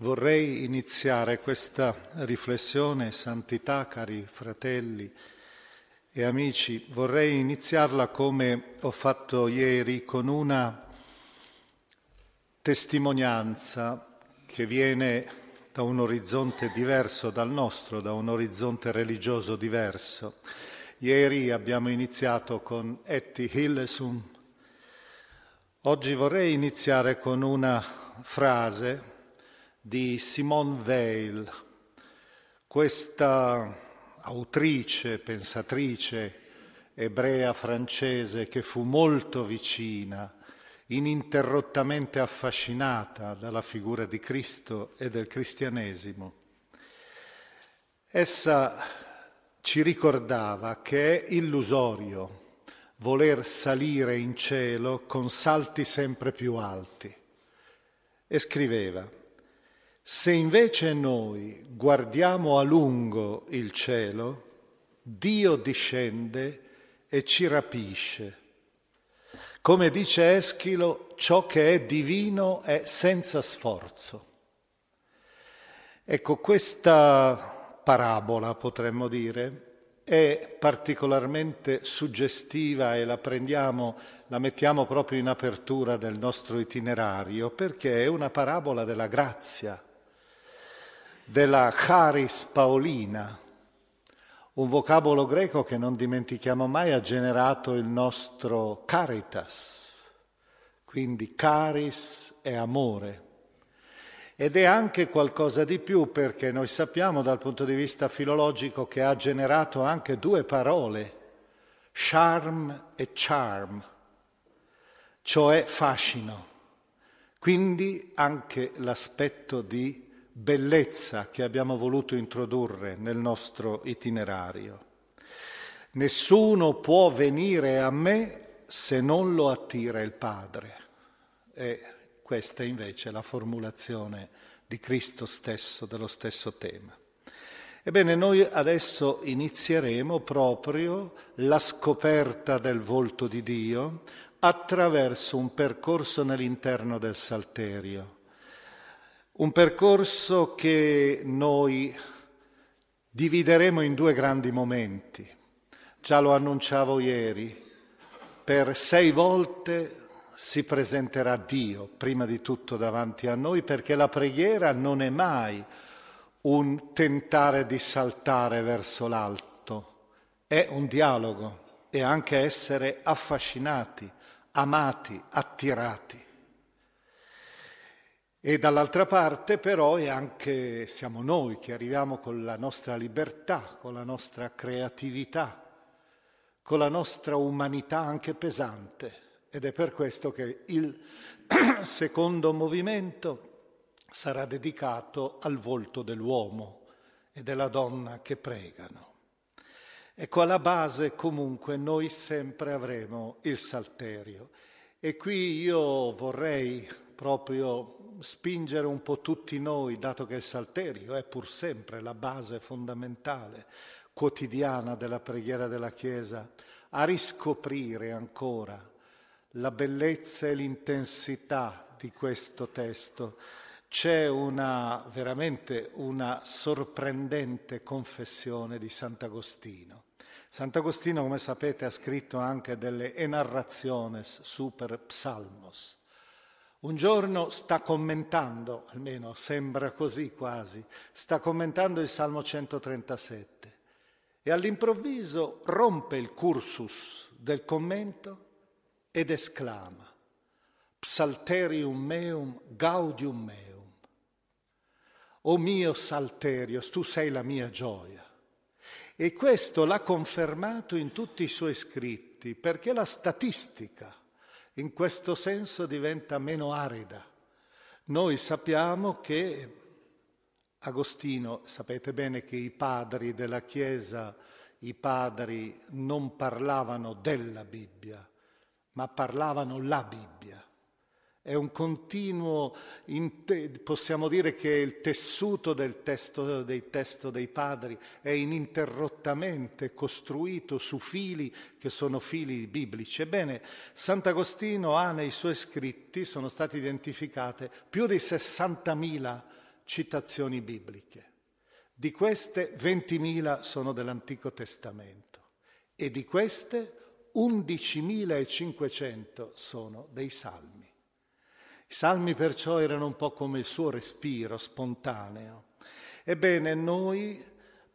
Vorrei iniziare questa riflessione, santità, cari fratelli e amici, vorrei iniziarla come ho fatto ieri con una testimonianza che viene da un orizzonte diverso dal nostro, da un orizzonte religioso diverso. Ieri abbiamo iniziato con Etti Hillesum. Oggi vorrei iniziare con una frase di Simone Weil, questa autrice, pensatrice ebrea francese che fu molto vicina ininterrottamente affascinata dalla figura di Cristo e del cristianesimo. Essa ci ricordava che è illusorio voler salire in cielo con salti sempre più alti. E scriveva, se invece noi guardiamo a lungo il cielo, Dio discende e ci rapisce come dice Eschilo, ciò che è divino è senza sforzo. Ecco, questa parabola, potremmo dire, è particolarmente suggestiva e la prendiamo, la mettiamo proprio in apertura del nostro itinerario, perché è una parabola della grazia, della charis paolina, un vocabolo greco che non dimentichiamo mai ha generato il nostro caritas, quindi caris è amore. Ed è anche qualcosa di più perché noi sappiamo dal punto di vista filologico che ha generato anche due parole, charm e charm, cioè fascino. Quindi anche l'aspetto di bellezza che abbiamo voluto introdurre nel nostro itinerario. Nessuno può venire a me se non lo attira il Padre. E questa invece è la formulazione di Cristo stesso, dello stesso tema. Ebbene, noi adesso inizieremo proprio la scoperta del volto di Dio attraverso un percorso nell'interno del Salterio un percorso che noi divideremo in due grandi momenti. Già lo annunciavo ieri, per sei volte si presenterà Dio prima di tutto davanti a noi perché la preghiera non è mai un tentare di saltare verso l'alto, è un dialogo e anche essere affascinati, amati, attirati. E dall'altra parte però è anche siamo noi che arriviamo con la nostra libertà, con la nostra creatività, con la nostra umanità anche pesante. Ed è per questo che il secondo movimento sarà dedicato al volto dell'uomo e della donna che pregano. Ecco, alla base comunque noi sempre avremo il salterio. E qui io vorrei proprio spingere un po' tutti noi, dato che il salterio è pur sempre la base fondamentale quotidiana della preghiera della Chiesa, a riscoprire ancora la bellezza e l'intensità di questo testo. C'è una, veramente una sorprendente confessione di Sant'Agostino. Sant'Agostino, come sapete, ha scritto anche delle enarrationes super psalmos. Un giorno sta commentando, almeno sembra così quasi, sta commentando il Salmo 137 e all'improvviso rompe il cursus del commento ed esclama Psalterium meum gaudium meum. O mio Salterios, tu sei la mia gioia. E questo l'ha confermato in tutti i suoi scritti, perché la statistica in questo senso diventa meno arida. Noi sappiamo che Agostino, sapete bene che i padri della Chiesa, i padri non parlavano della Bibbia, ma parlavano la Bibbia. È un continuo, possiamo dire che il tessuto del testo, dei testo dei padri è ininterrottamente costruito su fili che sono fili biblici. Ebbene, Sant'Agostino ha nei suoi scritti, sono state identificate più di 60.000 citazioni bibliche. Di queste 20.000 sono dell'Antico Testamento e di queste 11.500 sono dei salmi. I salmi perciò erano un po' come il suo respiro spontaneo. Ebbene, noi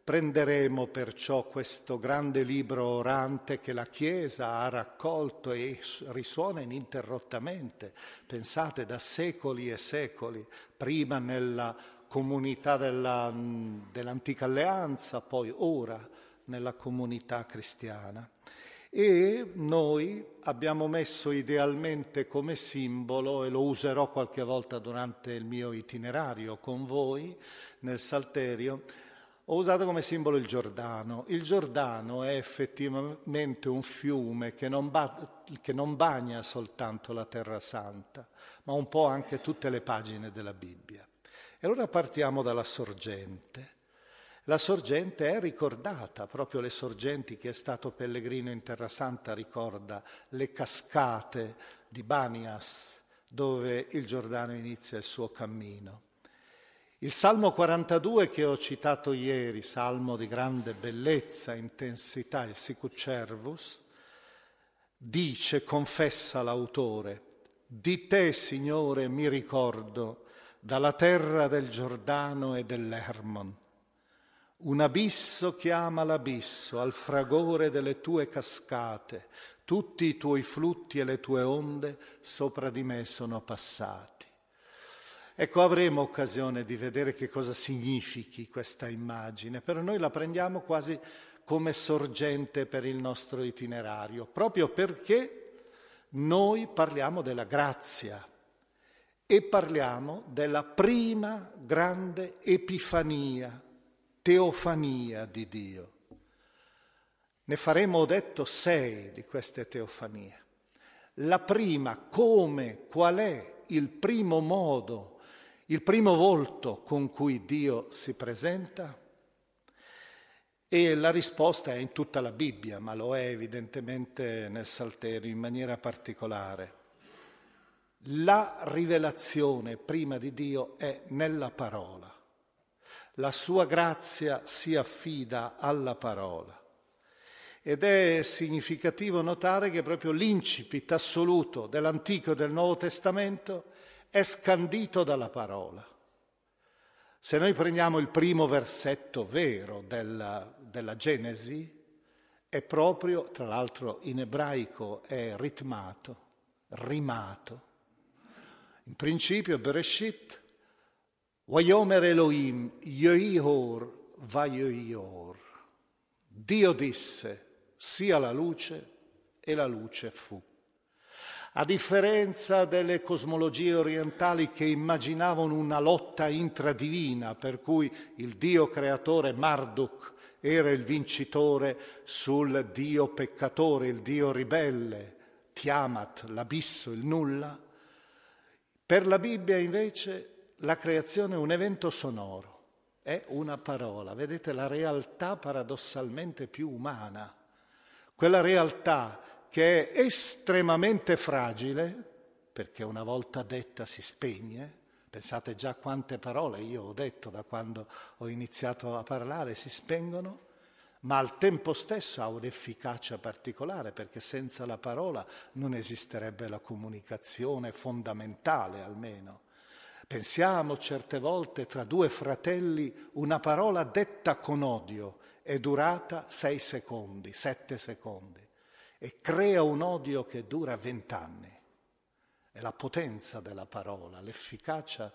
prenderemo perciò questo grande libro orante che la Chiesa ha raccolto e risuona ininterrottamente, pensate da secoli e secoli, prima nella comunità della, dell'antica alleanza, poi ora nella comunità cristiana e noi abbiamo messo idealmente come simbolo, e lo userò qualche volta durante il mio itinerario con voi nel Salterio, ho usato come simbolo il Giordano. Il Giordano è effettivamente un fiume che non, ba- che non bagna soltanto la Terra Santa, ma un po' anche tutte le pagine della Bibbia. E allora partiamo dalla sorgente. La sorgente è ricordata, proprio le sorgenti che è stato pellegrino in Terra Santa ricorda le cascate di Banias, dove il Giordano inizia il suo cammino. Il Salmo 42 che ho citato ieri, salmo di grande bellezza, intensità, il Sicut Cervus, dice, confessa l'autore, di te, Signore, mi ricordo, dalla terra del Giordano e dell'Hermon un abisso chiama l'abisso al fragore delle tue cascate, tutti i tuoi flutti e le tue onde sopra di me sono passati. Ecco, avremo occasione di vedere che cosa significhi questa immagine, però noi la prendiamo quasi come sorgente per il nostro itinerario, proprio perché noi parliamo della grazia e parliamo della prima grande epifania teofania di Dio. Ne faremo, ho detto, sei di queste teofanie. La prima, come, qual è il primo modo, il primo volto con cui Dio si presenta? E la risposta è in tutta la Bibbia, ma lo è evidentemente nel Salterio in maniera particolare. La rivelazione prima di Dio è nella parola la sua grazia si affida alla parola. Ed è significativo notare che proprio l'incipit assoluto dell'Antico e del Nuovo Testamento è scandito dalla parola. Se noi prendiamo il primo versetto vero della, della Genesi, è proprio, tra l'altro in ebraico è ritmato, rimato. In principio Bereshit, Wayomer Elohim, Yoihor, Vayoior. Dio disse, sia la luce, e la luce fu. A differenza delle cosmologie orientali che immaginavano una lotta intradivina, per cui il Dio creatore Marduk era il vincitore sul Dio peccatore, il Dio ribelle, Tiamat, l'abisso, il nulla, Per la Bibbia invece la creazione è un evento sonoro, è una parola, vedete la realtà paradossalmente più umana, quella realtà che è estremamente fragile, perché una volta detta si spegne, pensate già quante parole io ho detto da quando ho iniziato a parlare, si spengono, ma al tempo stesso ha un'efficacia particolare perché senza la parola non esisterebbe la comunicazione fondamentale almeno. Pensiamo certe volte tra due fratelli una parola detta con odio è durata sei secondi, sette secondi e crea un odio che dura vent'anni. È la potenza della parola, l'efficacia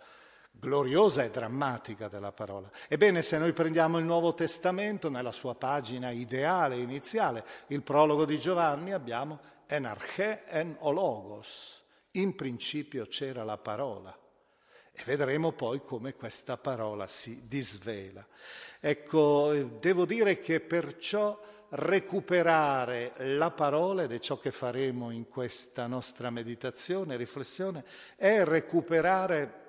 gloriosa e drammatica della parola. Ebbene, se noi prendiamo il Nuovo Testamento, nella sua pagina ideale, iniziale, il prologo di Giovanni, abbiamo enarche en ologos. In principio c'era la parola. E vedremo poi come questa parola si disvela. Ecco, devo dire che perciò recuperare la parola, ed è ciò che faremo in questa nostra meditazione, riflessione, è recuperare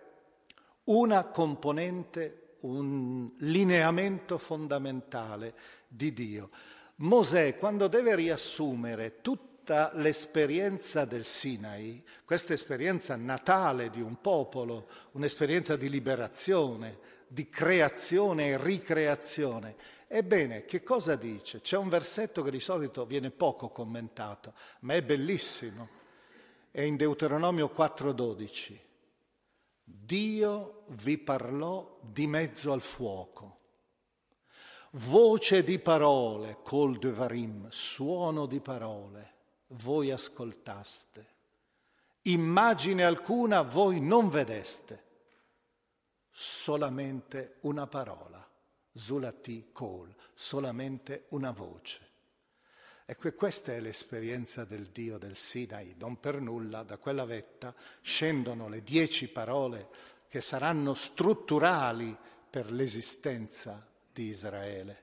una componente, un lineamento fondamentale di Dio. Mosè, quando deve riassumere tutta l'esperienza del Sinai, questa esperienza natale di un popolo, un'esperienza di liberazione, di creazione e ricreazione, ebbene, che cosa dice? C'è un versetto che di solito viene poco commentato, ma è bellissimo. È in Deuteronomio 4:12. Dio vi parlò di mezzo al fuoco. Voce di parole, col devarim, suono di parole, voi ascoltaste. Immagine alcuna voi non vedeste, solamente una parola, zulati kol, solamente una voce. Ecco, questa è l'esperienza del Dio del Sinai. Non per nulla da quella vetta scendono le dieci parole che saranno strutturali per l'esistenza di Israele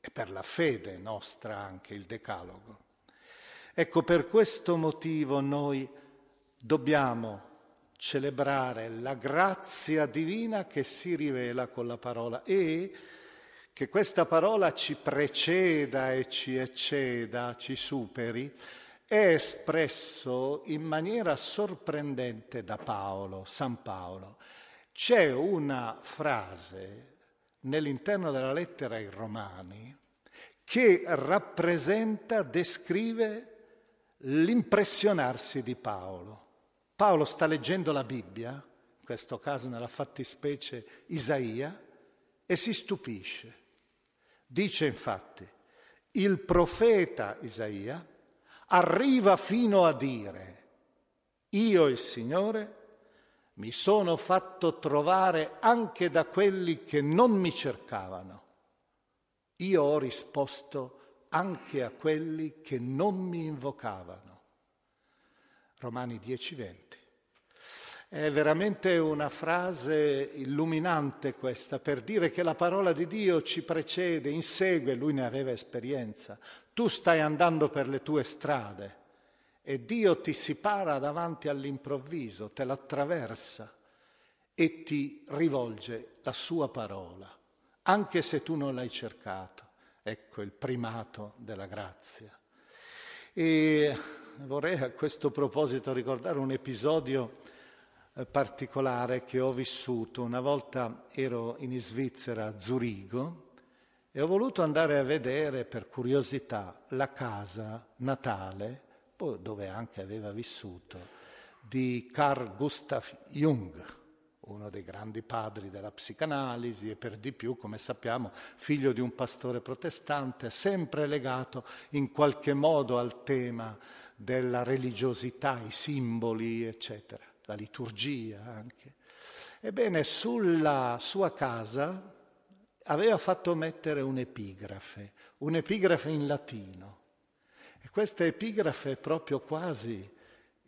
e per la fede nostra anche, il Decalogo. Ecco, per questo motivo noi dobbiamo celebrare la grazia divina che si rivela con la parola e che questa parola ci preceda e ci ecceda, ci superi, è espresso in maniera sorprendente da Paolo, San Paolo. C'è una frase nell'interno della lettera ai Romani che rappresenta, descrive l'impressionarsi di Paolo. Paolo sta leggendo la Bibbia, in questo caso nella fattispecie Isaia, e si stupisce. Dice infatti, il profeta Isaia arriva fino a dire, io il Signore mi sono fatto trovare anche da quelli che non mi cercavano. Io ho risposto anche a quelli che non mi invocavano. Romani 10, 20. È veramente una frase illuminante questa per dire che la parola di Dio ci precede, insegue, lui ne aveva esperienza. Tu stai andando per le tue strade e Dio ti si para davanti all'improvviso, te l'attraversa e ti rivolge la sua parola, anche se tu non l'hai cercato. Ecco il primato della grazia. E vorrei a questo proposito ricordare un episodio eh, particolare che ho vissuto. Una volta ero in Svizzera, a Zurigo, e ho voluto andare a vedere per curiosità la casa natale, dove anche aveva vissuto, di Carl Gustav Jung, uno dei grandi padri della psicanalisi e per di più, come sappiamo, figlio di un pastore protestante, sempre legato in qualche modo al tema della religiosità, i simboli, eccetera la liturgia anche. Ebbene, sulla sua casa aveva fatto mettere un'epigrafe, un'epigrafe in latino. E questa epigrafe proprio quasi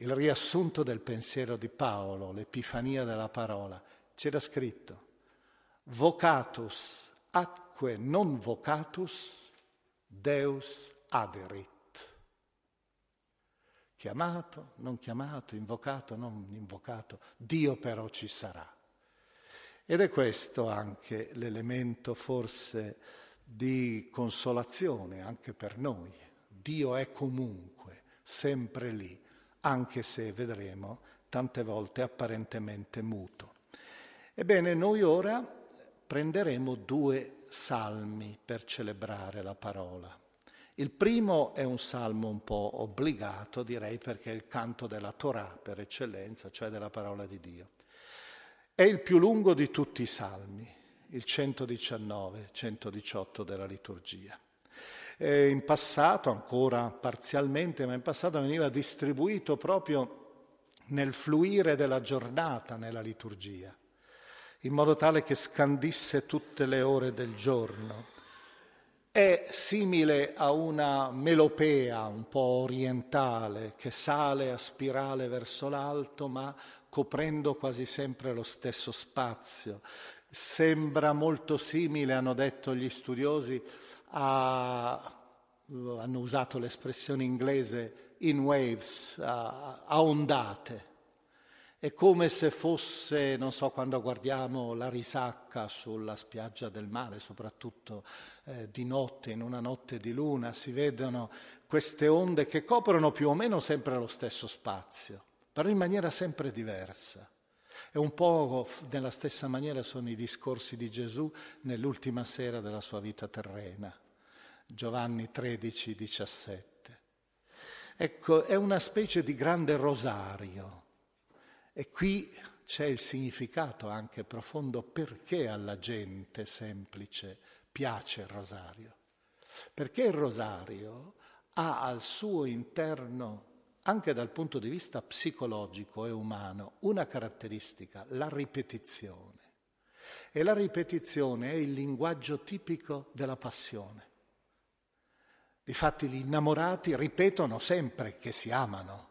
il riassunto del pensiero di Paolo, l'epifania della parola. C'era scritto, vocatus atque non vocatus, Deus aderit chiamato, non chiamato, invocato, non invocato, Dio però ci sarà. Ed è questo anche l'elemento forse di consolazione anche per noi. Dio è comunque, sempre lì, anche se vedremo tante volte apparentemente muto. Ebbene, noi ora prenderemo due salmi per celebrare la parola. Il primo è un salmo un po' obbligato, direi, perché è il canto della Torah per eccellenza, cioè della parola di Dio. È il più lungo di tutti i salmi, il 119, 118 della liturgia. E in passato, ancora parzialmente, ma in passato veniva distribuito proprio nel fluire della giornata nella liturgia, in modo tale che scandisse tutte le ore del giorno. È simile a una melopea un po' orientale che sale a spirale verso l'alto, ma coprendo quasi sempre lo stesso spazio. Sembra molto simile, hanno detto gli studiosi, a, hanno usato l'espressione inglese in waves, a, a ondate. È come se fosse, non so, quando guardiamo la risacca sulla spiaggia del mare, soprattutto eh, di notte, in una notte di luna, si vedono queste onde che coprono più o meno sempre lo stesso spazio, però in maniera sempre diversa. E un po' nella stessa maniera sono i discorsi di Gesù nell'ultima sera della sua vita terrena. Giovanni 13, 17. Ecco, è una specie di grande rosario e qui c'è il significato anche profondo perché alla gente semplice piace il rosario. Perché il rosario ha al suo interno, anche dal punto di vista psicologico e umano, una caratteristica, la ripetizione. E la ripetizione è il linguaggio tipico della passione. Difatti gli innamorati ripetono sempre che si amano.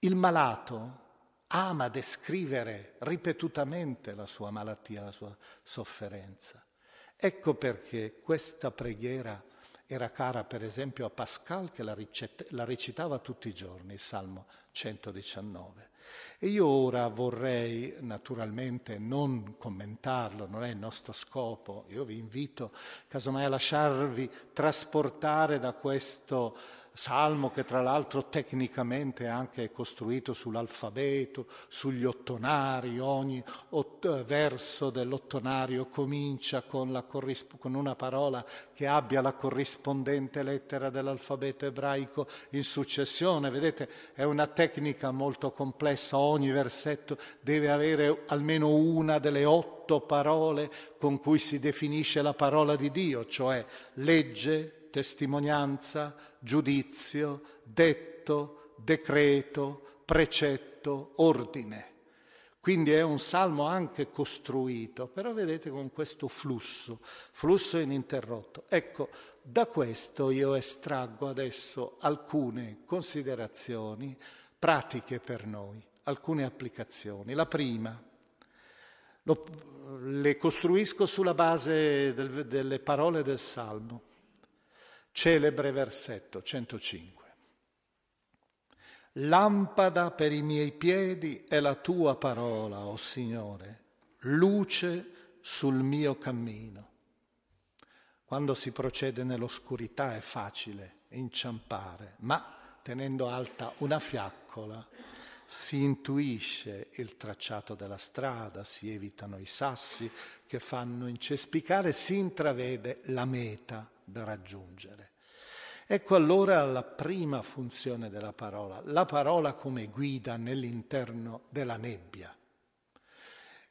Il malato ama descrivere ripetutamente la sua malattia, la sua sofferenza. Ecco perché questa preghiera era cara per esempio a Pascal che la, recitava tutti i giorni, il Salmo 119. E io ora vorrei naturalmente non commentarlo, non è il nostro scopo, io vi invito casomai a lasciarvi trasportare da questo salmo che tra l'altro tecnicamente anche è costruito sull'alfabeto, sugli ottonari, ogni eh, verso dell'ottonario comincia con, corrisp- con, una parola che abbia la corrispondente lettera dell'alfabeto ebraico in successione. Vedete, è una tecnica molto complessa, ogni versetto deve avere almeno una delle otto parole con cui si definisce la parola di Dio, cioè legge, testimonianza, giudizio, detto, decreto, precetto, ordine. Quindi è un salmo anche costruito, però vedete con questo flusso, flusso ininterrotto. Ecco, da questo io estraggo adesso alcune considerazioni pratiche per noi, alcune applicazioni. La prima, lo, le costruisco sulla base del, delle parole del salmo. Celebre versetto 105. Lampada per i miei piedi è la tua parola, o oh Signore, luce sul mio cammino. Quando si procede nell'oscurità è facile inciampare, ma tenendo alta una fiaccola si intuisce il tracciato della strada, si evitano i sassi che fanno incespicare, si intravede la meta da raggiungere. Ecco allora la prima funzione della parola, la parola come guida nell'interno della nebbia.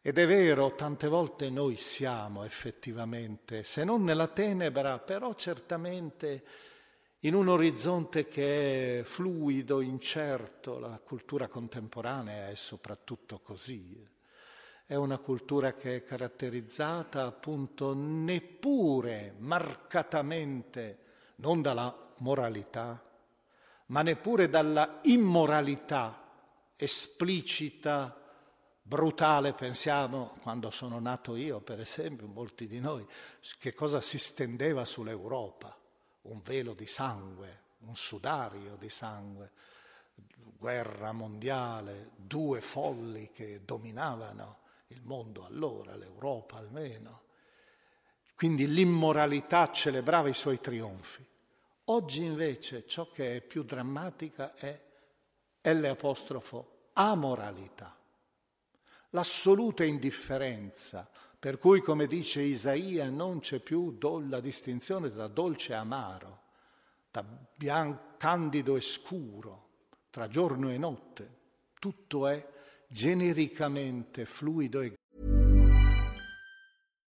Ed è vero, tante volte noi siamo effettivamente, se non nella tenebra, però certamente in un orizzonte che è fluido, incerto, la cultura contemporanea è soprattutto così. È una cultura che è caratterizzata appunto neppure marcatamente, non dalla moralità, ma neppure dalla immoralità esplicita, brutale, pensiamo, quando sono nato io, per esempio, molti di noi, che cosa si stendeva sull'Europa un velo di sangue, un sudario di sangue. guerra mondiale, due folli che dominavano il mondo allora, l'Europa almeno. Quindi l'immoralità celebrava i suoi trionfi. Oggi invece ciò che è più drammatica è L apostrofo amoralità, l'assoluta indifferenza, per cui come dice Isaia non c'è più la distinzione tra dolce e amaro, tra bian- candido e scuro, tra giorno e notte, tutto è genericamente fluido e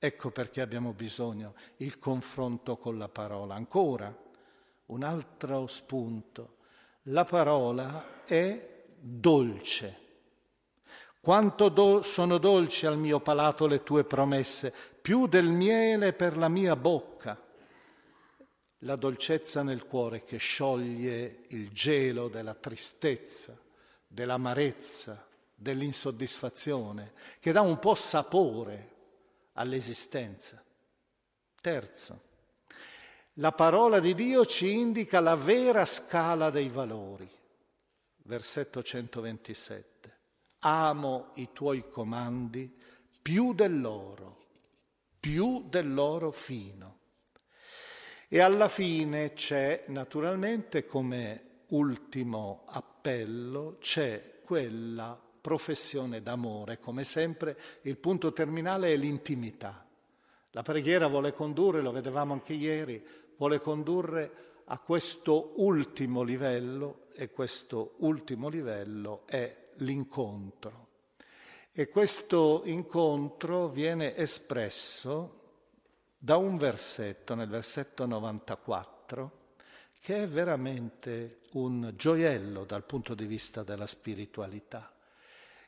Ecco perché abbiamo bisogno il confronto con la parola. Ancora un altro spunto. La parola è dolce. Quanto do- sono dolci al mio palato le tue promesse, più del miele per la mia bocca. La dolcezza nel cuore che scioglie il gelo della tristezza, dell'amarezza, dell'insoddisfazione, che dà un po' sapore all'esistenza. Terzo, la parola di Dio ci indica la vera scala dei valori. Versetto 127. Amo i tuoi comandi più dell'oro, più dell'oro fino. E alla fine c'è, naturalmente, come ultimo appello, c'è quella professione d'amore. Come sempre il punto terminale è l'intimità. La preghiera vuole condurre, lo vedevamo anche ieri, vuole condurre a questo ultimo livello e questo ultimo livello è l'incontro. E questo incontro viene espresso da un versetto, nel versetto 94, che è veramente un gioiello dal punto di vista della spiritualità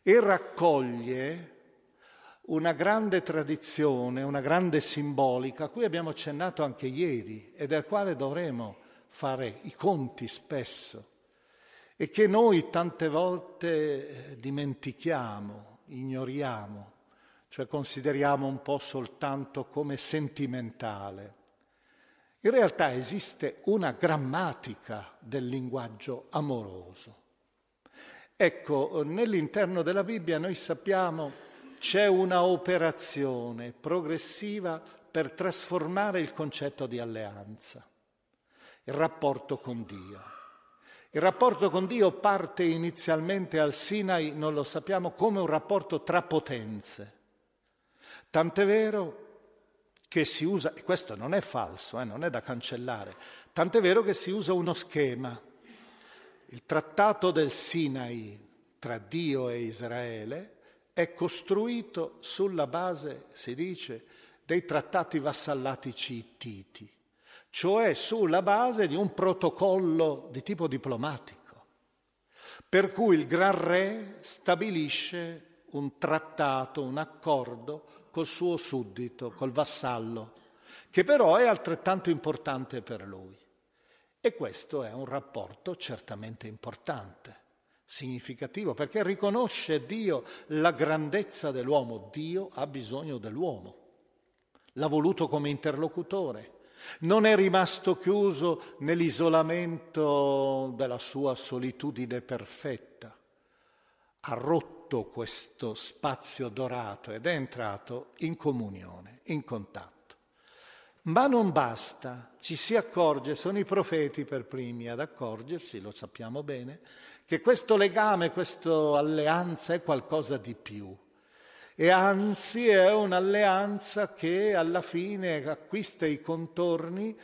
e raccoglie una grande tradizione, una grande simbolica, a cui abbiamo accennato anche ieri e del quale dovremo fare i conti spesso e che noi tante volte eh, dimentichiamo, ignoriamo, cioè consideriamo un po' soltanto come sentimentale. In realtà esiste una grammatica del linguaggio amoroso. Ecco, nell'interno della Bibbia noi sappiamo c'è una operazione progressiva per trasformare il concetto di alleanza, il rapporto con Dio. Il rapporto con Dio parte inizialmente al Sinai, non lo sappiamo, come un rapporto tra potenze. Tant'è vero che si usa, e questo non è falso, eh, non è da cancellare, tant'è vero che si usa uno schema il trattato del Sinai tra Dio e Israele è costruito sulla base, si dice, dei trattati vassallatici ittiti, cioè sulla base di un protocollo di tipo diplomatico, per cui il Gran Re stabilisce un trattato, un accordo col suo suddito, col vassallo, che però è altrettanto importante per lui. E questo è un rapporto certamente importante, significativo, perché riconosce Dio la grandezza dell'uomo. Dio ha bisogno dell'uomo, l'ha voluto come interlocutore. Non è rimasto chiuso nell'isolamento della sua solitudine perfetta. Ha rotto questo spazio dorato ed è entrato in comunione, in contatto. Ma non basta, ci si accorge, sono i profeti per primi ad accorgersi, lo sappiamo bene, che questo legame, questa alleanza è qualcosa di più. E anzi è un'alleanza che alla fine acquista i contorni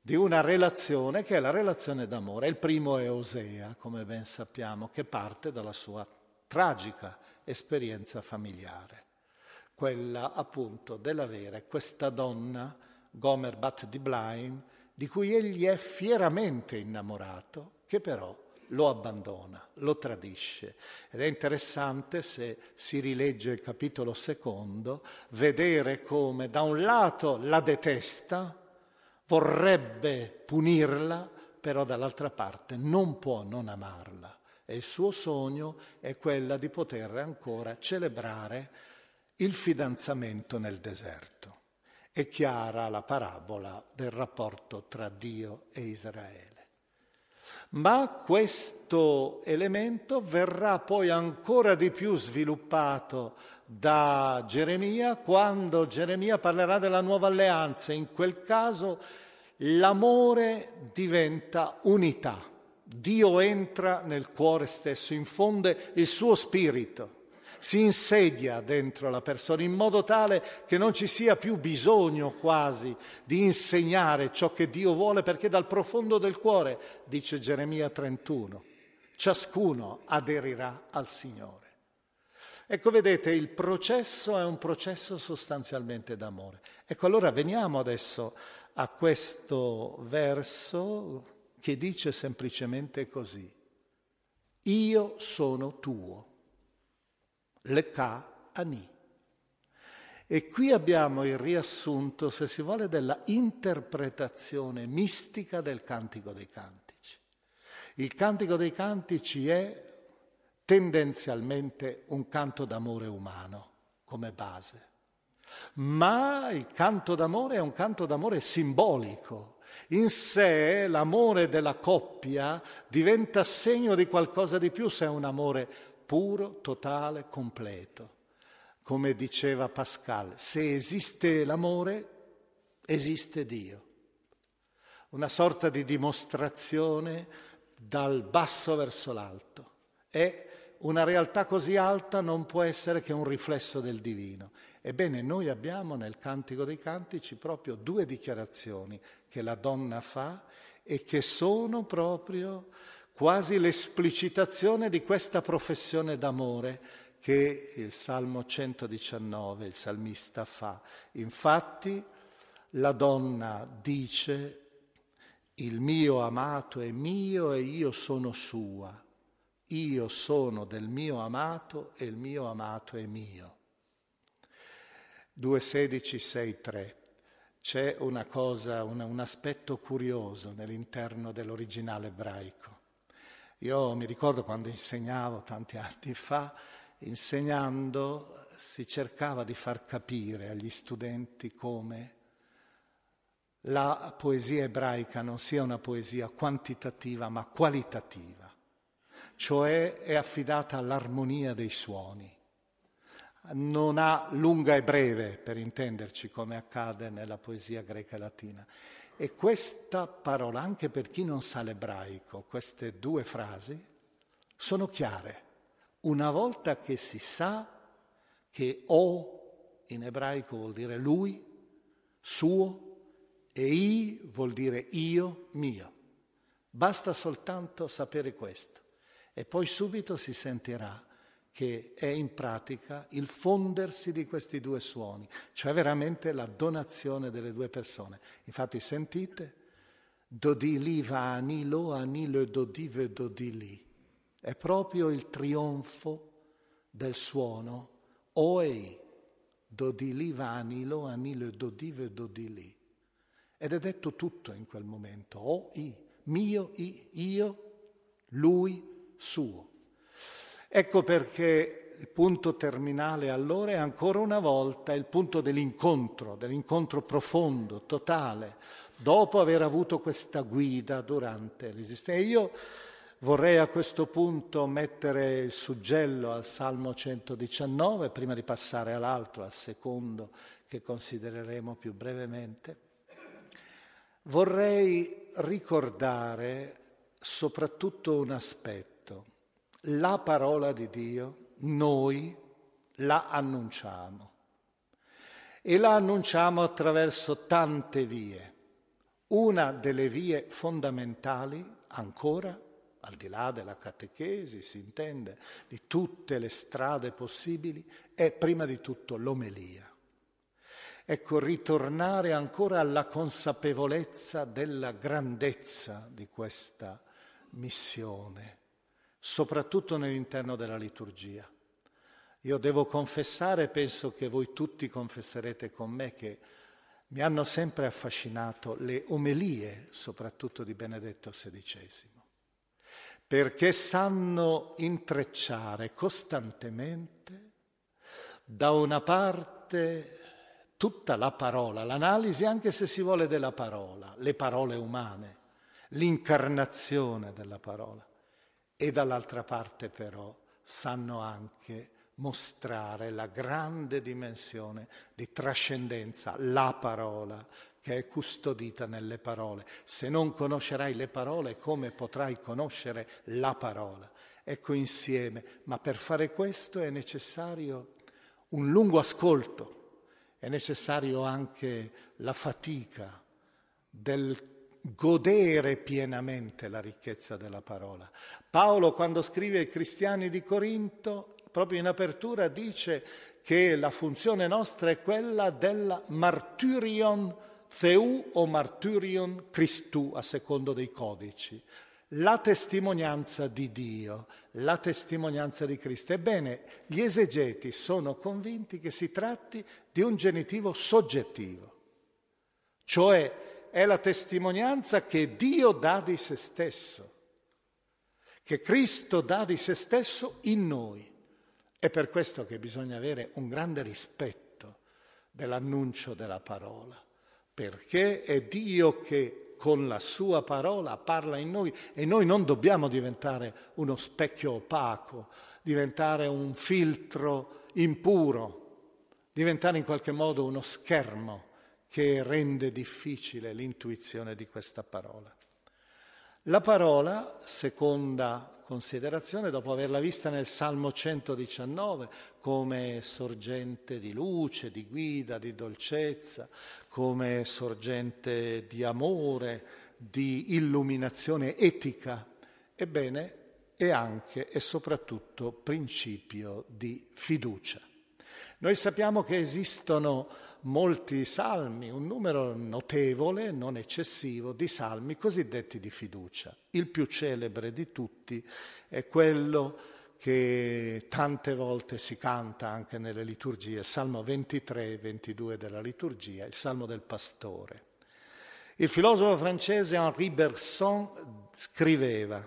di una relazione che è la relazione d'amore. Il primo è Osea, come ben sappiamo, che parte dalla sua tragica esperienza familiare, quella appunto dell'avere questa donna, Gomer Bat di Blaim, di cui egli è fieramente innamorato, che però lo abbandona, lo tradisce. Ed è interessante, se si rilegge il capitolo secondo, vedere come da un lato la detesta, vorrebbe punirla, però dall'altra parte non può non amarla. E il suo sogno è quella di poter ancora celebrare il fidanzamento nel deserto. È chiara la parabola del rapporto tra Dio e Israele. Ma questo elemento verrà poi ancora di più sviluppato da Geremia quando Geremia parlerà della nuova alleanza. In quel caso l'amore diventa unità. Dio entra nel cuore stesso, infonde il suo spirito, si insedia dentro la persona in modo tale che non ci sia più bisogno quasi di insegnare ciò che Dio vuole, perché dal profondo del cuore, dice Geremia 31, ciascuno aderirà al Signore. Ecco, vedete, il processo è un processo sostanzialmente d'amore. Ecco, allora veniamo adesso a questo verso che dice semplicemente così, io sono tuo, le ka ani. E qui abbiamo il riassunto, se si vuole, della interpretazione mistica del Cantico dei Cantici. Il Cantico dei Cantici è tendenzialmente un canto d'amore umano come base ma il canto d'amore è un canto d'amore simbolico. In sé l'amore della coppia diventa segno di qualcosa di più se è un amore puro, totale, completo. Come diceva Pascal, se esiste l'amore, esiste Dio. Una sorta di dimostrazione dal basso verso l'alto. È una realtà così alta non può essere che un riflesso del divino. Ebbene, noi abbiamo nel Cantico dei Cantici proprio due dichiarazioni che la donna fa e che sono proprio quasi l'esplicitazione di questa professione d'amore che il Salmo 119, il salmista fa. Infatti la donna dice, il mio amato è mio e io sono sua, io sono del mio amato e il mio amato è mio. 2.16.6.3. C'è una cosa, un, un aspetto curioso nell'interno dell'originale ebraico. Io mi ricordo quando insegnavo tanti anni fa, insegnando si cercava di far capire agli studenti come la poesia ebraica non sia una poesia quantitativa ma qualitativa, cioè è affidata all'armonia dei suoni non ha lunga e breve, per intenderci, come accade nella poesia greca e latina. E questa parola, anche per chi non sa l'ebraico, queste due frasi sono chiare. Una volta che si sa che o in ebraico vuol dire lui, suo, e i vuol dire io, mio. Basta soltanto sapere questo e poi subito si sentirà che è in pratica il fondersi di questi due suoni, cioè veramente la donazione delle due persone. Infatti sentite, dodili va anilo, anilo dodive dodili. È proprio il trionfo del suono oei, dodili va anilo, anilo dodive dodili. Ed è detto tutto in quel momento, o i, mio, i, io, lui, suo. Ecco perché il punto terminale allora è ancora una volta il punto dell'incontro, dell'incontro profondo, totale, dopo aver avuto questa guida durante l'esistenza. Io vorrei a questo punto mettere il suggello al Salmo 119, prima di passare all'altro, al secondo che considereremo più brevemente. Vorrei ricordare soprattutto un aspetto. La parola di Dio noi la annunciamo e la annunciamo attraverso tante vie. Una delle vie fondamentali ancora, al di là della catechesi, si intende, di tutte le strade possibili, è prima di tutto l'omelia. Ecco, ritornare ancora alla consapevolezza della grandezza di questa missione, soprattutto nell'interno della liturgia. Io devo confessare, penso che voi tutti confesserete con me, che mi hanno sempre affascinato le omelie, soprattutto di Benedetto XVI, perché sanno intrecciare costantemente da una parte tutta la parola, l'analisi anche se si vuole della parola, le parole umane, l'incarnazione della parola e dall'altra parte però sanno anche mostrare la grande dimensione di trascendenza, la parola che è custodita nelle parole. Se non conoscerai le parole, come potrai conoscere la parola? Ecco insieme, ma per fare questo è necessario un lungo ascolto, è necessario anche la fatica del godere pienamente la ricchezza della parola. Paolo quando scrive ai cristiani di Corinto proprio in apertura dice che la funzione nostra è quella del martyrion theu o martyrion Christu, a secondo dei codici. La testimonianza di Dio, la testimonianza di Cristo. Ebbene, gli esegeti sono convinti che si tratti di un genitivo soggettivo, cioè è la testimonianza che Dio dà di se stesso, che Cristo dà di se stesso in noi. È per questo che bisogna avere un grande rispetto dell'annuncio della parola, perché è Dio che con la sua parola parla in noi e noi non dobbiamo diventare uno specchio opaco, diventare un filtro impuro, diventare in qualche modo uno schermo che rende difficile l'intuizione di questa parola. La parola, seconda considerazione, dopo averla vista nel Salmo 119 come sorgente di luce, di guida, di dolcezza, come sorgente di amore, di illuminazione etica, ebbene è anche e soprattutto principio di fiducia. Noi sappiamo che esistono molti salmi, un numero notevole, non eccessivo, di salmi cosiddetti di fiducia. Il più celebre di tutti è quello che tante volte si canta anche nelle liturgie, Salmo 23 e 22 della liturgia, il Salmo del Pastore. Il filosofo francese Henri Bergson scriveva,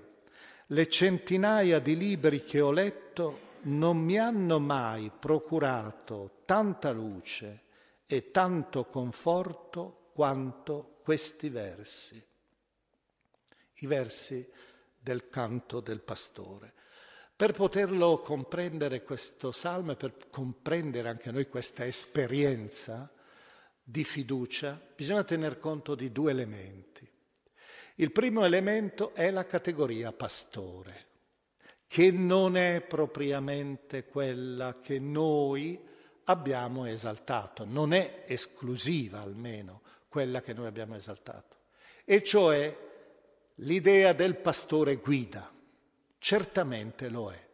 le centinaia di libri che ho letto non mi hanno mai procurato tanta luce e tanto conforto quanto questi versi, i versi del canto del pastore. Per poterlo comprendere questo salmo e per comprendere anche noi questa esperienza di fiducia, bisogna tener conto di due elementi. Il primo elemento è la categoria pastore che non è propriamente quella che noi abbiamo esaltato, non è esclusiva almeno quella che noi abbiamo esaltato, e cioè l'idea del pastore guida. Certamente lo è.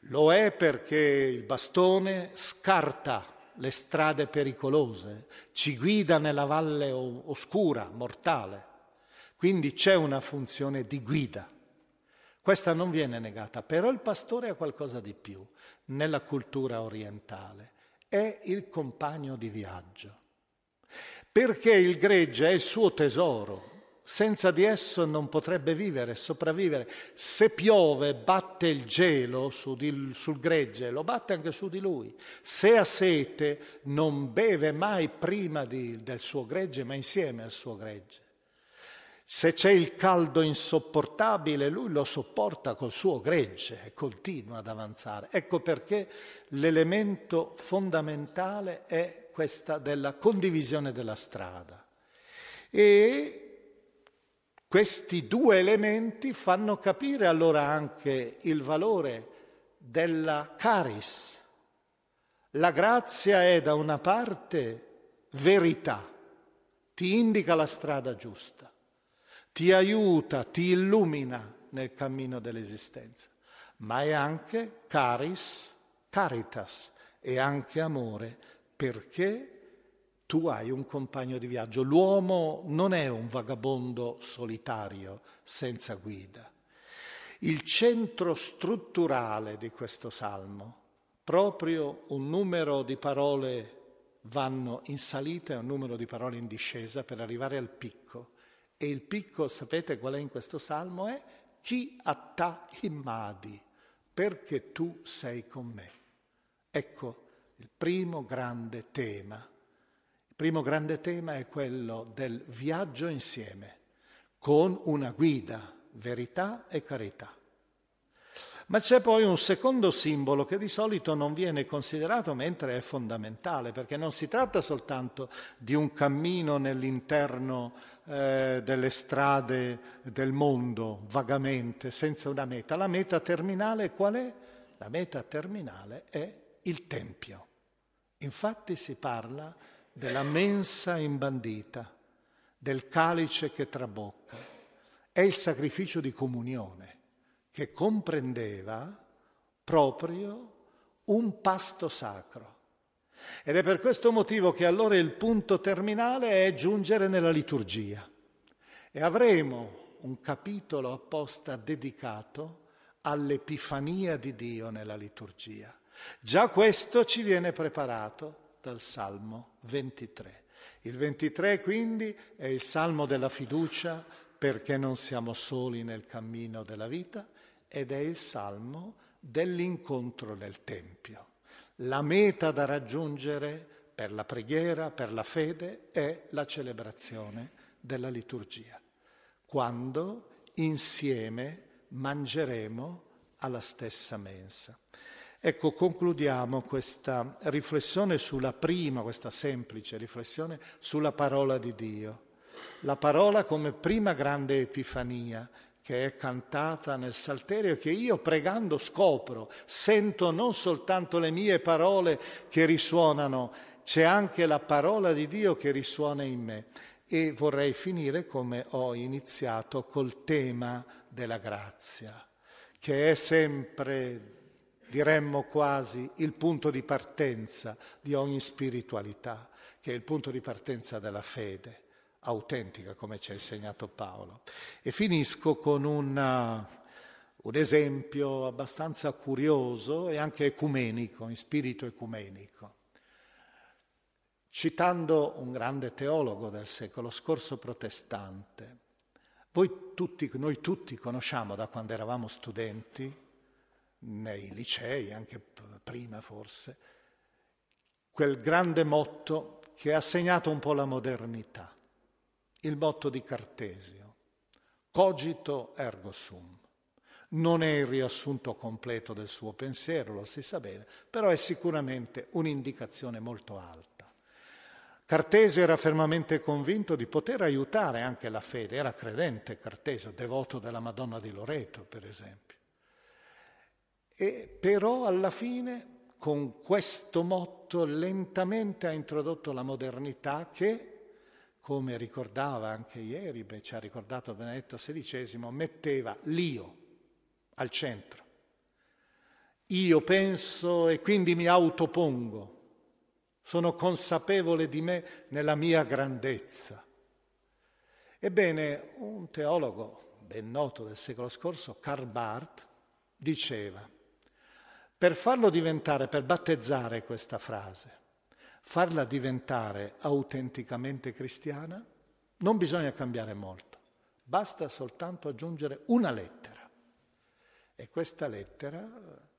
Lo è perché il bastone scarta le strade pericolose, ci guida nella valle oscura, mortale. Quindi c'è una funzione di guida. Questa non viene negata, però il pastore è qualcosa di più nella cultura orientale, è il compagno di viaggio, perché il gregge è il suo tesoro, senza di esso non potrebbe vivere, sopravvivere. Se piove, batte il gelo su di, sul gregge, lo batte anche su di lui. Se ha sete, non beve mai prima di, del suo gregge, ma insieme al suo gregge. Se c'è il caldo insopportabile, lui lo sopporta col suo gregge e continua ad avanzare. Ecco perché l'elemento fondamentale è questa della condivisione della strada. E questi due elementi fanno capire allora anche il valore della caris. La grazia è da una parte verità, ti indica la strada giusta, ti aiuta, ti illumina nel cammino dell'esistenza, ma è anche caris, caritas, è anche amore, perché tu hai un compagno di viaggio. L'uomo non è un vagabondo solitario, senza guida. Il centro strutturale di questo salmo, proprio un numero di parole vanno in salita e un numero di parole in discesa per arrivare al picco. E il picco, sapete qual è in questo salmo? È chi atta immadi, perché tu sei con me. Ecco il primo grande tema primo grande tema è quello del viaggio insieme, con una guida, verità e carità. Ma c'è poi un secondo simbolo che di solito non viene considerato mentre è fondamentale, perché non si tratta soltanto di un cammino nell'interno eh, delle strade del mondo, vagamente, senza una meta. La meta terminale qual è? La meta terminale è il Tempio. Infatti si parla della mensa imbandita, del calice che trabocca. È il sacrificio di comunione che comprendeva proprio un pasto sacro. Ed è per questo motivo che allora il punto terminale è giungere nella liturgia. E avremo un capitolo apposta dedicato all'Epifania di Dio nella liturgia. Già questo ci viene preparato dal Salmo 23. Il 23 quindi è il Salmo della fiducia perché non siamo soli nel cammino della vita ed è il Salmo dell'incontro nel Tempio. La meta da raggiungere per la preghiera, per la fede, è la celebrazione della liturgia, quando insieme mangeremo alla stessa mensa. Ecco, concludiamo questa riflessione sulla prima, questa semplice riflessione sulla parola di Dio. La parola come prima grande epifania che è cantata nel Salterio che io pregando scopro, sento non soltanto le mie parole che risuonano, c'è anche la parola di Dio che risuona in me. E vorrei finire come ho iniziato col tema della grazia, che è sempre diremmo quasi il punto di partenza di ogni spiritualità, che è il punto di partenza della fede autentica, come ci ha insegnato Paolo. E finisco con una, un esempio abbastanza curioso e anche ecumenico, in spirito ecumenico. Citando un grande teologo del secolo scorso protestante, tutti, noi tutti conosciamo da quando eravamo studenti nei licei, anche prima forse, quel grande motto che ha segnato un po' la modernità, il motto di Cartesio, cogito ergo sum. Non è il riassunto completo del suo pensiero, lo si sa bene, però è sicuramente un'indicazione molto alta. Cartesio era fermamente convinto di poter aiutare anche la fede, era credente Cartesio, devoto della Madonna di Loreto, per esempio. E però alla fine con questo motto lentamente ha introdotto la modernità che, come ricordava anche ieri, beh, ci ha ricordato Benedetto XVI, metteva l'io al centro. Io penso e quindi mi autopongo, sono consapevole di me nella mia grandezza. Ebbene, un teologo ben noto del secolo scorso, Karl Barth, diceva per farlo diventare, per battezzare questa frase, farla diventare autenticamente cristiana, non bisogna cambiare molto, basta soltanto aggiungere una lettera. E questa lettera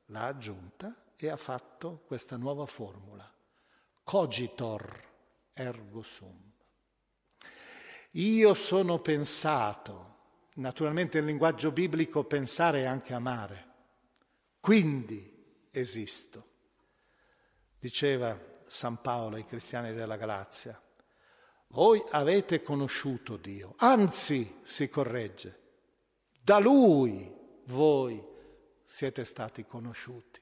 l'ha aggiunta e ha fatto questa nuova formula, cogitor ergo sum. Io sono pensato, naturalmente il linguaggio biblico pensare è anche amare, quindi esisto. Diceva San Paolo ai cristiani della Galazia, Voi avete conosciuto Dio, anzi si corregge, da Lui voi siete stati conosciuti.